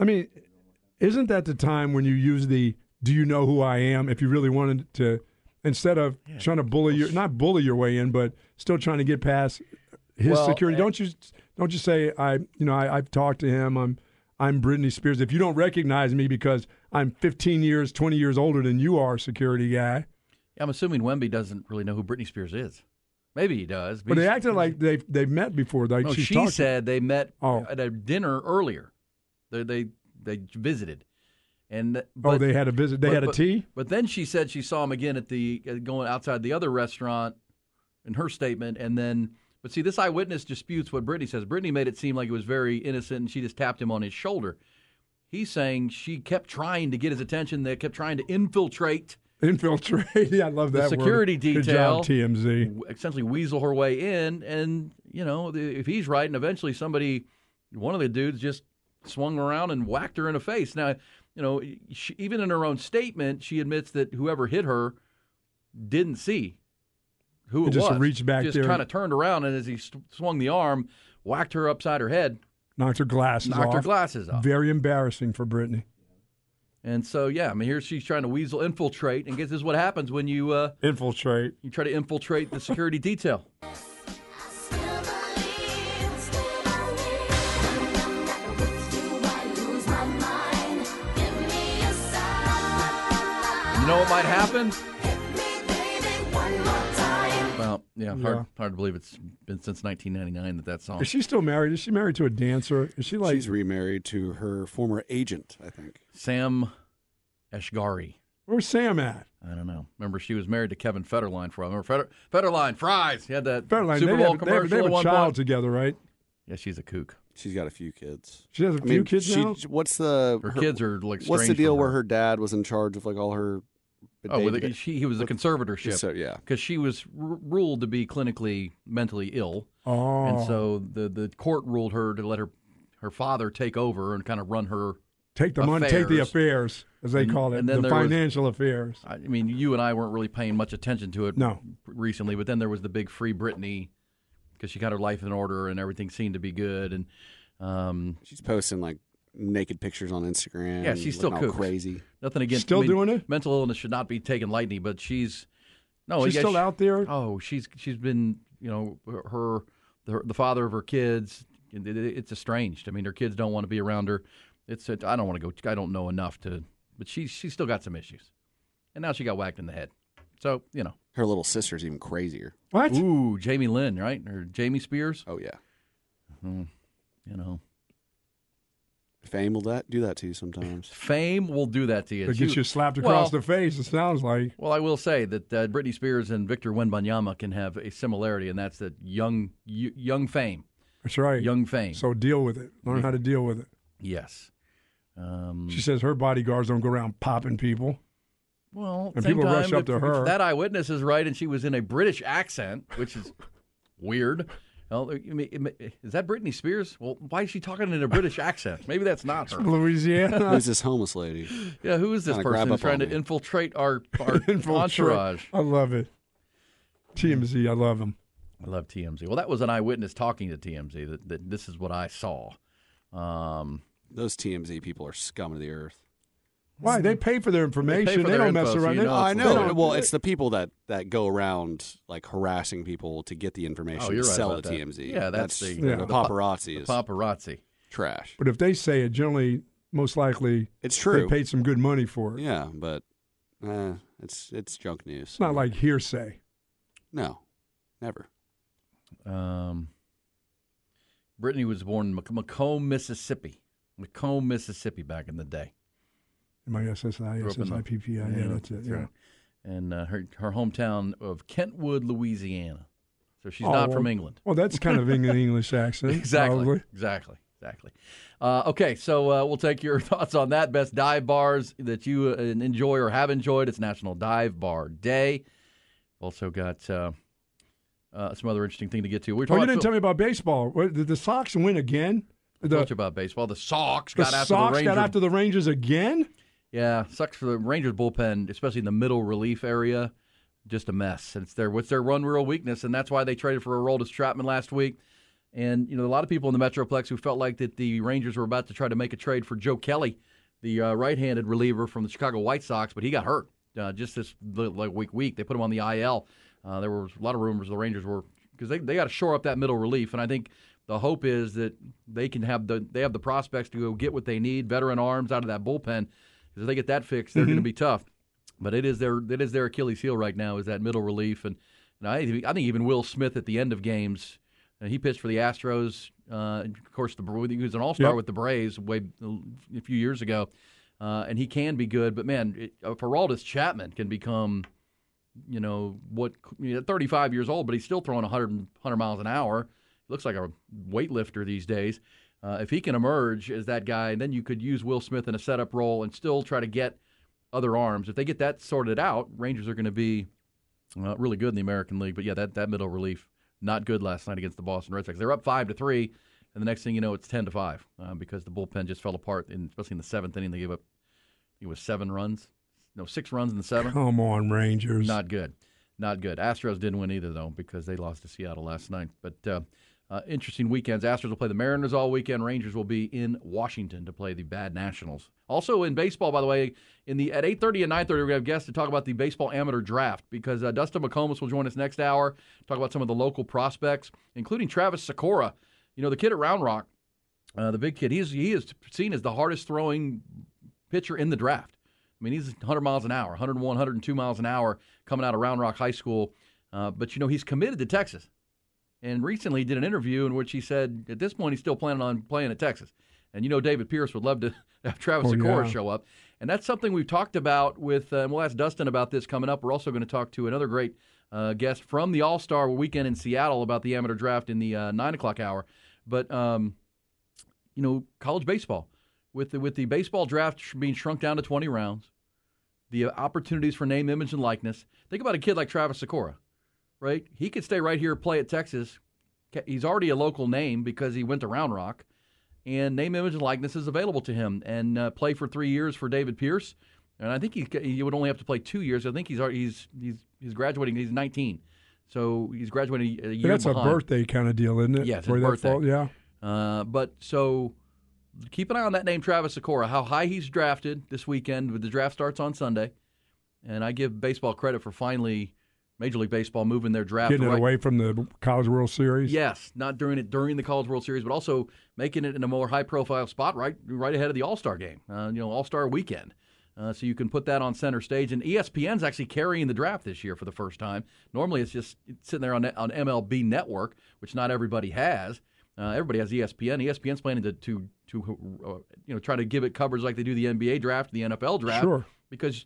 I mean, isn't that the time when you use the "Do you know who I am?" If you really wanted to, instead of trying to bully your not bully your way in, but still trying to get past his Well, security. Don't you don't you say I you know I, I've talked to him. I'm I'm Britney Spears. If you don't recognize me because I'm 15 years, 20 years older than you are, security guy. I'm assuming Wemby doesn't really know who Britney Spears is. Maybe he does. But they acted like they've they've met before. Like no, she talked to- said they met Oh. at a dinner earlier. They they they visited, And oh, they had a visit. They but- had a tea. But then she said she saw him again at the uh, going outside the other restaurant in her statement, and then. But see, this eyewitness disputes what Britney says. Britney made it seem like it was very innocent, and she just tapped him on his shoulder. He's saying she kept trying to get his attention. They kept trying to infiltrate Infiltrate. [LAUGHS] yeah, I love the that security word. detail. Good job, TMZ. Essentially, weasel her way in, and you know, if he's right, and eventually somebody, one of the dudes, just swung around and whacked her in the face. Now, you know, she, even in her own statement, she admits that whoever hit her didn't see who it just was. reached back just there. kind of turned around, and as he swung the arm, whacked her upside her head. Knocked her glasses off. Knocked off. her glasses off. Very embarrassing for Britney. And so, yeah, I mean, here she's trying to weasel infiltrate, and guess this is what happens when you uh, infiltrate. You try to infiltrate the security detail. Know what might happen? Well, yeah, hard, Yeah. hard to believe it's been since 1999 that that song. Is she still married? Is she married to a dancer? Is she like? She's remarried to her former agent, I think. Sam Asghari. Where's Sam at? I don't know. Remember, she was married to Kevin Federline for a while. Remember Feder, Federline fries? He had that Federline, Super they Bowl have, they have, commercial they have at a one child point. together, right? Yeah, she's a kook. She's got a few kids. She has a I few mean, kids she, now? What's the Her kids are, like, What's the estranged deal from where her. her dad was in charge of like all her? Oh, with day- the, she, he was a conservatorship. So yeah, because she was r- ruled to be clinically mentally ill. Oh. and so the the court ruled her to let her her father take over and kind of run her. Take the money, take the affairs, as they And- call it, the there was- financial affairs. I mean, you and I weren't really paying much attention to it No. recently, but then there was the big Free Britney because she got her life in order and everything seemed to be good. And um, she's posting like naked pictures on Instagram. yeah, she's still looking all crazy. Nothing against Still I mean, doing it? Mental illness should not be taken lightly, but she's no, She's yeah, still she- out there? Oh, she's she's been you know her the, the father of her kids. it- it- It's estranged. I mean, her kids don't want to be around her. It's a, I don't want to go. I don't know enough to, but she's she's still got some issues, and now she got whacked in the head. So you know, Her little sister's even crazier. What? Ooh, Jamie Lynn, right? Or Jamie Spears? Oh yeah. Hmm. you know, Fame will that do that to you sometimes. [LAUGHS] fame will do that to you. It She- gets you slapped across well, the face. It sounds like. Well, I will say that uh, Britney Spears and Victor Wembanyama can have a similarity, and that's that young, y- young fame. That's right. Young fame. So deal with it. Learn how to deal with it. Yes. Um, She says her bodyguards don't go around popping people. well, and same people rush time, up to her. If that eyewitness is right, and she was in a British accent, which is [LAUGHS] weird. Well, is that Britney Spears? Well, why is she talking in a British [LAUGHS] accent? Maybe that's not her. Louisiana. [LAUGHS] Who's this homeless lady? Yeah, who is this Kinda person trying to me. infiltrate our, [LAUGHS] our Infiltrate. entourage? I love it. TMZ, I love them. I love TMZ. Well, that was an eyewitness talking to TMZ that, that this is what I saw. Um, Those TMZ people are scum of the earth. Why? They pay for their information. for They, their don't mess info, so around. you They- know I it's they know. Well, it's the people that, that go around like harassing people to get the information Oh, you're to right sell about to that. TMZ. Yeah, that's the- the, Yeah. the the paparazzi the paparazzi. trash. But if they say it, generally, most likely, It's true. They paid some good money for it. Yeah, but uh, it's it's junk news. It's not like hearsay. No, never. Um, Brittany was born in Mac- McComb, Mississippi. McComb, Mississippi, back in the day. My SSI, Grew SSIPPI. Yeah, that's it. that's Yeah. right. And uh, her her hometown of Kentwood, Louisiana. So she's Oh, not well- from England. Well, that's kind of an English accent. [LAUGHS] Exactly. probably. Exactly. Exactly. Uh, okay, so uh, we'll take your [LAUGHS] thoughts on that. Best dive bars that you uh, enjoy or have enjoyed. It's National Dive Bar Day. Also got uh, uh, some other interesting thing to get to. We Oh, talking you didn't tell me about baseball. Did the Sox win again? The, you about baseball. The Sox the got after Sox the Rangers. got after the Rangers again? Yeah, sucks for the Rangers bullpen, especially in the middle relief area. Just a mess. It's their what's their run real weakness, and that's why they traded for Aroldis Chapman last week. And you know, a lot of people in the Metroplex who felt like that the Rangers were about to try to make a trade for Joe Kelly, the uh, right-handed reliever from the Chicago White Sox, but he got hurt uh, just this like week week. They put him on the IL. Uh, there was a lot of rumors the Rangers were because they they got to shore up that middle relief, and I think the hope is that they can have the they have the prospects to go get what they need, veteran arms out of that bullpen. If they get that fixed, they're going to be tough. But it is their it is their Achilles heel right now is that middle relief, and, and I I think even Will Smith at the end of games, uh, he pitched for the Astros. Uh, of course, the he was an All Star Yep. with the Braves way a few years ago. uh, and he can be good. But man, it, uh, Faraldus Chapman can become, you know, what you know, 35 years old, but he's still throwing 100, 100 miles an hour. He looks like a weightlifter these days. Uh, if he can emerge as that guy, then you could use Will Smith in a setup role and still try to get other arms. If they get that sorted out, Rangers are going to be uh, really good in the American League. But yeah, that, that middle relief not good last night against the Boston Red Sox. They're up five to three, and the next thing you know, it's ten to five uh, because the bullpen just fell apart. In, especially in the seventh inning, they gave up it was seven runs, no six runs in the seventh. Come on, Rangers. Not good, not good. Astros didn't win either though because they lost to Seattle last night. But uh, interesting weekends. Astros will play the Mariners all weekend. Rangers will be in Washington to play the Bad Nationals. Also in baseball, by the way, in the at eight thirty and nine thirty, we have guests to talk about the baseball amateur draft because uh, Dustin McComas will join us next hour. Talk about some of the local prospects, including Travis Sykora. You know, the kid at Round Rock, uh, the big kid. He's he is seen as the hardest throwing pitcher in the draft. I mean, he's 100 miles an hour, 101, 102 miles an hour coming out of Round Rock High School. Uh, but you know, he's committed to Texas and recently did an interview in which he said at this point he's still planning on playing at Texas. And you know David Pierce would love to [LAUGHS] have Travis Oh, Sykora yeah. show up. And that's something we've talked about with, uh, and we'll ask Dustin about this coming up. We're also going to talk to another great uh, guest from the All Star weekend in Seattle about the amateur draft in the uh, 9 o'clock hour. But, um, you know, college baseball. With the, with the baseball draft being shrunk down to 20 rounds, the opportunities for name, image, and likeness. Think about a kid like Travis Sykora right? He could stay right here, play at Texas. He's already a local name because he went to Round Rock, and name, image, and likeness is available to him. And uh, play for three years for David Pierce, and I think he he would only have to play two years. I think he's already, he's he's he's graduating. He's 19, so he's graduating a year. That's behind. a birthday kind of deal, isn't it? Yeah, it's For his birthday. fall- yeah. Uh, but so keep an eye on that name, Travis Sykora. How high he's drafted this weekend. The draft starts on Sunday, and I give baseball credit for finally Major League Baseball moving their draft Getting it right- away from the College World Series. Yes, not during it during the College World Series, but also making it in a more high profile spot right right ahead of the All Star game. Uh, you know, All Star weekend. Uh, so you can put that on center stage, and ESPN's actually carrying the draft this year for the first time. Normally, it's just sitting there on on MLB Network, which not everybody has. Uh, everybody has ESPN. ESPN's planning to to to uh, you know try to give it coverage like they do the NBA draft, the NFL draft, Sure. because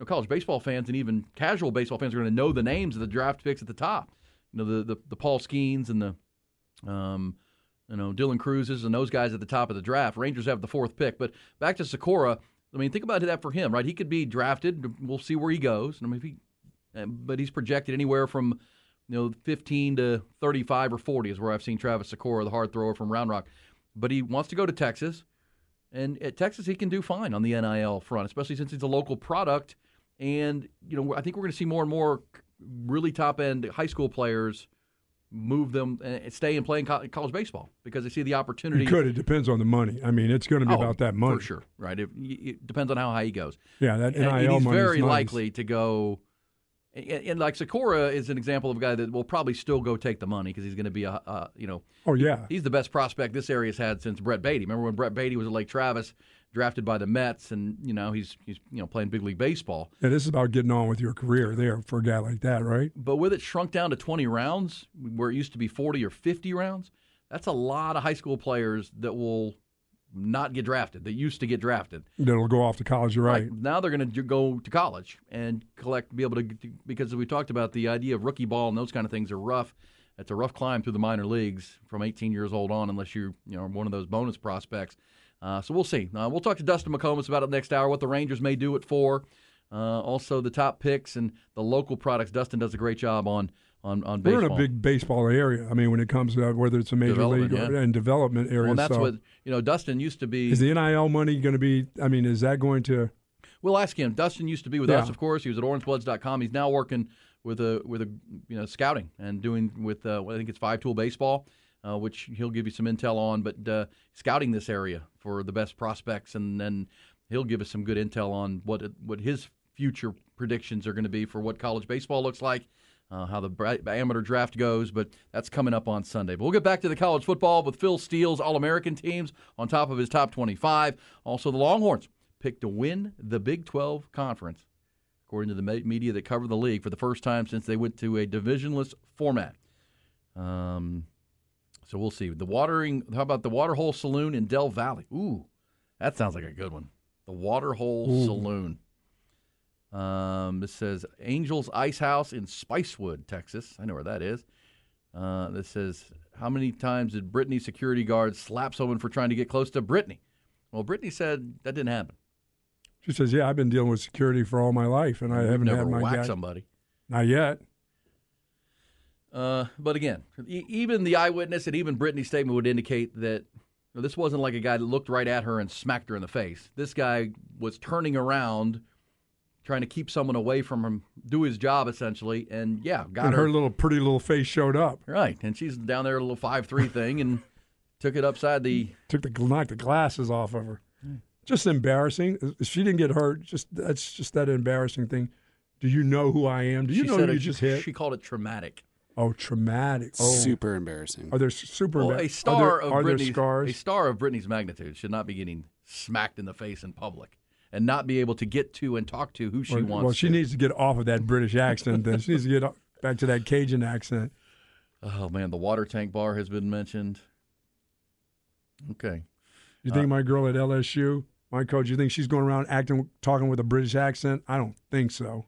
know, college baseball fans and even casual baseball fans are going to know the names of the draft picks at the top. You know, the the, the Paul Skenes and the um, you know Dylan Crewses and those guys at the top of the draft. Rangers have the fourth pick, but back to Sykora. I mean, think about that for him, right? He could be drafted. We'll see where he goes. I mean, if he, uh, but he's projected anywhere from you know 15 to 35 or 40 is where I've seen Travis Sykora, the hard thrower from Round Rock. But he wants to go to Texas, and at Texas he can do fine on the NIL front, especially since he's a local product. And you know, I think we're going to see more and more really top end high school players move them and stay and play in college baseball because they see the opportunity. You could. It depends on the money. I mean, it's going to be Oh, about that money. for sure, right? It, it depends on how high he goes. Yeah, that And- and he's money is very nice. likely to go. And, and like Sykora is an example of a guy that will probably still go take the money because he's going to be a, uh, you know, Oh yeah. he's the best prospect this area's had since Brett Baty. Remember when Brett Baty was at Lake Travis, drafted by the Mets, and you know he's he's you know playing big league baseball. Yeah, this is about getting on with your career there for a guy like that, right? But with it shrunk down to 20 rounds, where it used to be 40 or 50 rounds, that's a lot of high school players that will not get drafted. That used to get drafted. That'll go off to college, you're right? Now they're going to go to college and collect, be able to, because we talked about the idea of rookie ball and those kind of things are rough. It's a rough climb through the minor leagues from 18 years old on, unless you're you know one of those bonus prospects. Uh, so we'll see. Uh, we'll talk to Dustin McComas about it next hour. What the Rangers may do it for. Uh, also the top picks and the local products. Dustin does a great job on on on We're in a big baseball area. I mean, when it comes to whether it's a major league or, yeah. and development area. Well, that's so what you know. Dustin used to be. is the NIL money going to be? I mean, is that going to? We'll ask him. Dustin used to be with Yeah. us, of course. He was at orangebloods.com. He's now working with a with a you know scouting and doing with uh, I think it's Five Tool Baseball, uh, which he'll give you some intel on. But uh, scouting this area for the best prospects, and then he'll give us some good intel on what what his future predictions are going to be for what college baseball looks like. Uh, how the amateur draft goes, but that's coming up on Sunday. But we'll get back to the college football with Phil Steele's All American teams on top of his top 25. Also, the Longhorns picked to win the Big 12 conference, according to the media that cover the league for the first time since they went to a divisionless format. Um, so we'll see. The watering. How about the Waterhole Saloon in Del Valle? Ooh, that sounds like a good one. The Waterhole Ooh. Saloon. Um, this says Angels Ice House in Spicewood, Texas. I know where that is. Uh, this says, How many times did Britney security guards slap someone for trying to get close to Britney? Well, Britney said that didn't happen. She says, "Yeah, I've been dealing with security for all my life, and I haven't never had my whacked guy. somebody. Not yet." Uh, but again, e- even the eyewitness and even Brittany's statement would indicate that well, this wasn't like a guy that looked right at her and smacked her in the face. This guy was turning around, trying to keep someone away from him, do his job essentially, and yeah, got and her, her little pretty little face showed up. right. And she's down there, a little five three thing, and [LAUGHS] took it upside the. Took the knocked the glasses off of her. Just embarrassing. She didn't get hurt, just that's just that embarrassing thing. Do you know who I am? Do you she know who you just hit? She called it traumatic. Oh, traumatic. Oh, Super embarrassing. Are there super? Well, emba- a are star there, of are there Britney's scars? a star of Britney's magnitude should not be getting smacked in the face in public and not be able to get to and talk to who she well, wants. well, she to. needs to get off of that British accent. Then she needs to get back to that Cajun accent. Oh man, the water tank bar has been mentioned. Okay. You Uh, think my girl at LSU, my coach, you think she's going around acting, talking with a British accent? I don't think so.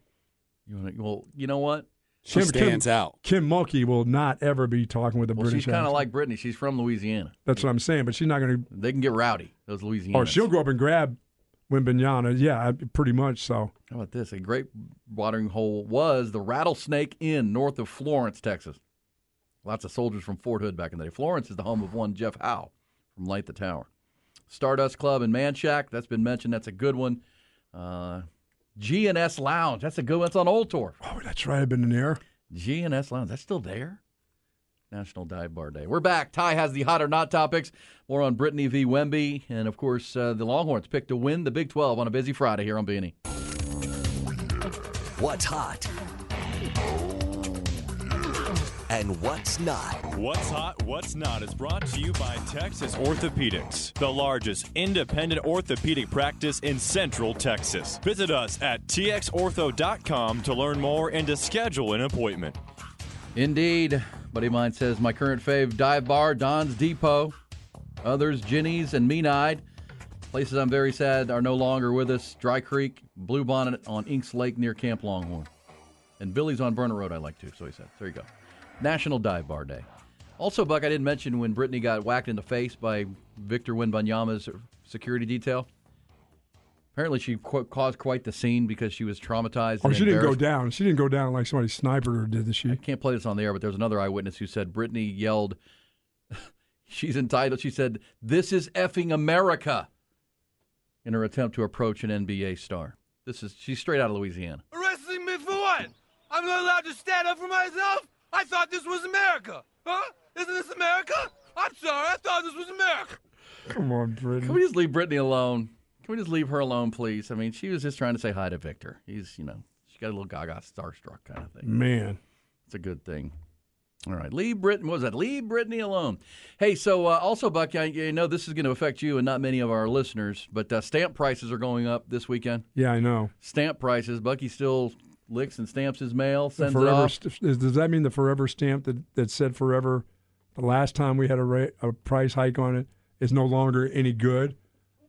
You wanna, well, you know what? She stands out. Kim Mulkey will not ever be talking with a Well, British she's kind of like Brittany. She's from Louisiana. That's what I'm saying. But she's not going to. They can get rowdy. Those Louisiana. Or she'll go up and grab Wembanyama. Yeah, pretty much so. How about this? A great watering hole was the Rattlesnake Inn north of Florence, Texas. Lots of soldiers from Fort Hood back in the day. Florence is the home of one Jeff Howe from Light the Tower. Stardust Club in Manchac, that's been mentioned. That's a good one. Uh, G&S Lounge, that's a good one. That's on Oltorf. Oh, that's right. I've been in there. G&S Lounge, that's still there? National Dive Bar Day. We're back. Ty has the hot or not topics. More on Brittany v. Wemby. And, of course, uh, the Longhorns picked to win the Big 12 on a busy Friday here on B&E. What's hot? And what's not? What's Hot, What's Not is brought to you by Texas Orthopedics, the largest independent orthopedic practice in Central Texas. Visit us at txortho.com to learn more and to schedule an appointment. Indeed. Buddy of mine says my current fave dive bar, Don's Depot. Others, Ginny's and Mean-Eyed. Places I'm very sad are no longer with us. Dry Creek, Blue Bonnet on Inks Lake near Camp Longhorn. And Billy's on Burnet Road I like too, so he said. There you go. National Dive Bar Day. Also, Buck, I didn't mention when Brittany got whacked in the face by Victor Wembanyama's security detail. Apparently, she qu- caused quite the scene because she was traumatized. Oh, and she didn't go down. She didn't go down like somebody sniped her, did she? I can't play this on the air, but there's another eyewitness who said Brittany yelled, [LAUGHS] she's entitled, she said, This is effing America in her attempt to approach an NBA star. This is, she's straight out of Louisiana. Arresting me for what? I'm not allowed to stand up for myself? I thought this was America. Huh? Isn't this America? I'm sorry, I thought this was America. Come on, Brittany. Can we just leave Brittany alone? Can we just leave her alone, please? I mean, she was just trying to say hi to Victor. He's, you know, she got a little gaga starstruck kind of thing. Man. It's a good thing. All right, leave Brittany. What was that? Leave Brittany alone. Hey, so uh, also, Buck, I, you know this is going to affect you and not many of our listeners, but uh, stamp prices are going up this weekend. Yeah, I know. Stamp prices. Bucky still licks and stamps his mail, sends it off. st- does that mean the forever stamp that, that said forever the last time we had a, ra- a price hike on it is no longer any good?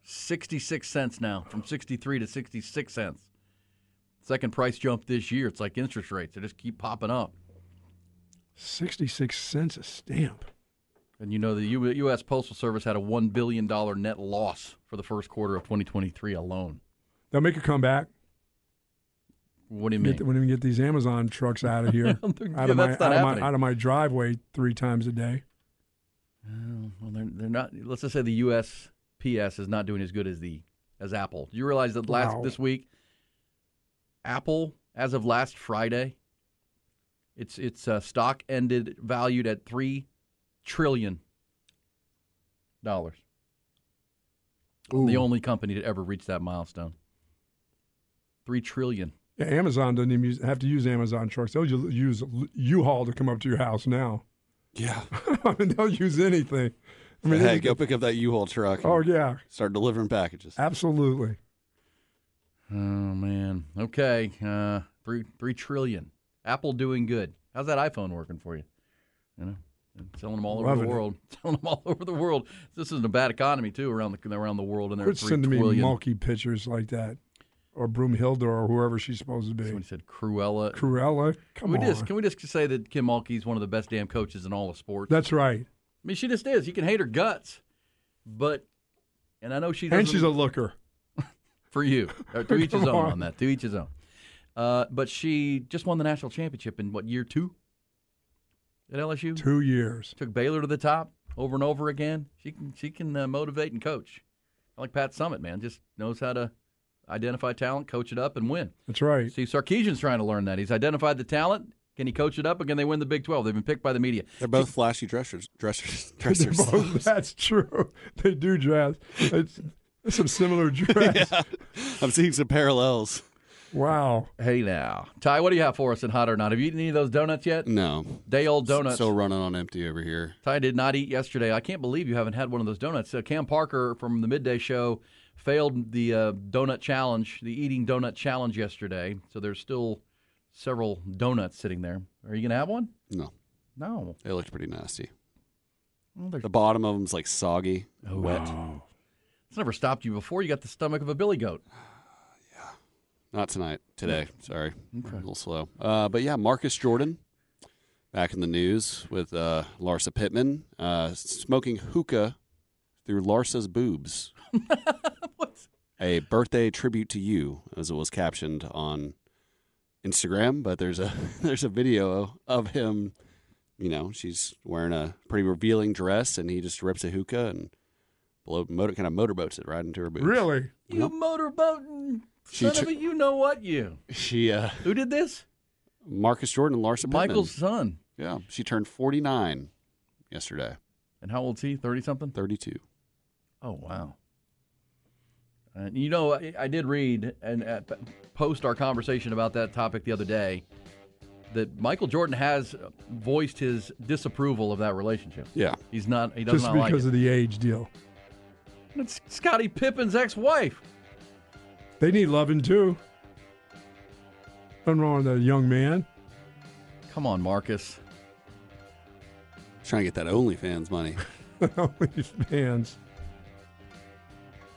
66 cents now, from 63 to 66 cents. Second price jump this year. It's like interest rates. They just keep popping up. 66 cents a stamp. And you know, the U- U.S. Postal Service had a $1 billion net loss for the first quarter of 2023 alone. They'll make a comeback. What do you mean? Get, when we get these Amazon trucks [LAUGHS] out of here, out, Yeah, of my, out, of my, out of my driveway three times a day. Oh, well, they're, they're not. Let's just say the USPS is not doing as good as the as Apple. Do you realize that last Wow. this week, Apple, as of last Friday, its its uh, stock ended valued at three trillion dollars. The only company to ever reach that milestone. Three trillion. Yeah, Amazon doesn't even use, have to use Amazon trucks. They'll ju- use U-Haul to come up to your house now. Yeah. [LAUGHS] I mean, they'll use anything. I mean, hey, go pick up that U-Haul truck. Oh, yeah. Start delivering packages. Absolutely. Oh man. Okay. Uh, three three trillion. Apple doing good. How's that iPhone working for you? You know. Selling them all over Loving the it. world. [LAUGHS] Selling them all over the world. This isn't a bad economy too around the around the world, and they're Quit three sending me trillion. Mulkey pictures like that, or Broomhilda, or whoever she's supposed to be. Somebody said Cruella. Cruella. Come can we on. just can we just say that Kim Mulkey's one of the best damn coaches in all of sports? That's right. I mean, she just is. You can hate her guts, but and I know she And she's a looker. [LAUGHS] for you. Uh, to [LAUGHS] each his own on. on that. To each his own. Uh, but she just won the national championship in what year two at LSU? Two years. Took Baylor to the top over and over again. She can she can uh, motivate and coach. I like Pat Summitt, man. Just knows how to identify talent, coach it up, and win. That's right. See, Sarkisian's trying to learn that. He's identified the talent. Can he coach it up, and can they win the Big Twelve? They've been picked by the media. They're both flashy dressers. Dressers. [LAUGHS] Dressers. both- that's true. They do dress. It's, it's some similar [LAUGHS] dress. Yeah. I'm seeing some parallels. Wow. Hey now, Ty, what do you have for us in hot or not? Have you eaten any of those donuts yet? No. Day old donuts. Still running on empty over here. Ty did not eat yesterday. I can't believe you haven't had one of those donuts. Uh, Cam Parker from the midday show failed the uh, donut challenge, the eating donut challenge yesterday. So there's still several donuts sitting there. Are you going to have one? No. No. They looked pretty nasty. Well, The bottom of them's like soggy, Oh, wet. wow. It's never stopped you before. You got the stomach of a billy goat. [SIGHS] Yeah. Not tonight. Today. Sorry. A little slow. Uh, but yeah, Marcus Jordan back in the news with uh, Larsa Pippen uh, smoking hookah through Larsa's boobs. [LAUGHS] A birthday tribute to you, as it was captioned on Instagram. But there's a [LAUGHS] there's a video of him. You know, she's wearing a pretty revealing dress, and he just rips a hookah and blow motor kind of motorboats it right into her boobs. Really? You motorboating She son tr- of a you know what you. She uh, Who did this? Marcus Jordan and Larsa Pippen. Michael's son. Yeah, she turned 49 yesterday. And how old's he? 30 something? 32. Oh, wow. And you know, I, I did read and uh, post our conversation about that topic the other day that Michael Jordan has voiced his disapproval of that relationship. Yeah. He's not, he does Just not like because it. of the age deal. It's Scottie Pippen's ex wife. They need loving too. Nothing wrong with a young man. Come on, Marcus. Trying to get that OnlyFans money. [LAUGHS] fans.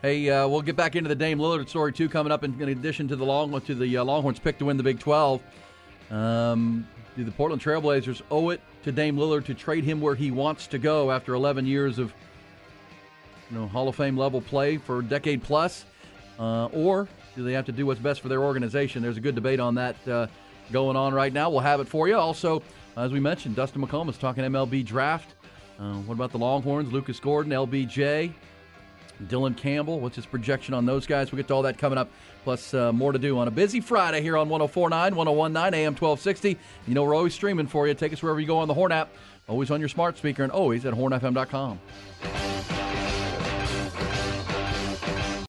Hey, uh, we'll get back into the Dame Lillard story too coming up. In, in addition to the long to the uh, Longhorns pick to win the Big Twelve, um, do the Portland Trailblazers owe it to Dame Lillard to trade him where he wants to go after 11 years of you know Hall of Fame level play for a decade plus, uh, or do they have to do what's best for their organization? There's a good debate on that uh, going on right now. We'll have it for you. Also, as we mentioned, Dustin McComas talking MLB draft. Uh, what about the Longhorns? Lucas Gordon, LBJ. Dylan Campbell, what's his projection on those guys? We'll get to all that coming up, plus uh, more to do on a busy Friday here on 1049, 1019, AM 1260. You know, we're always streaming for you. Take us wherever you go on the Horn app, always on your smart speaker, and always at hornfm.com.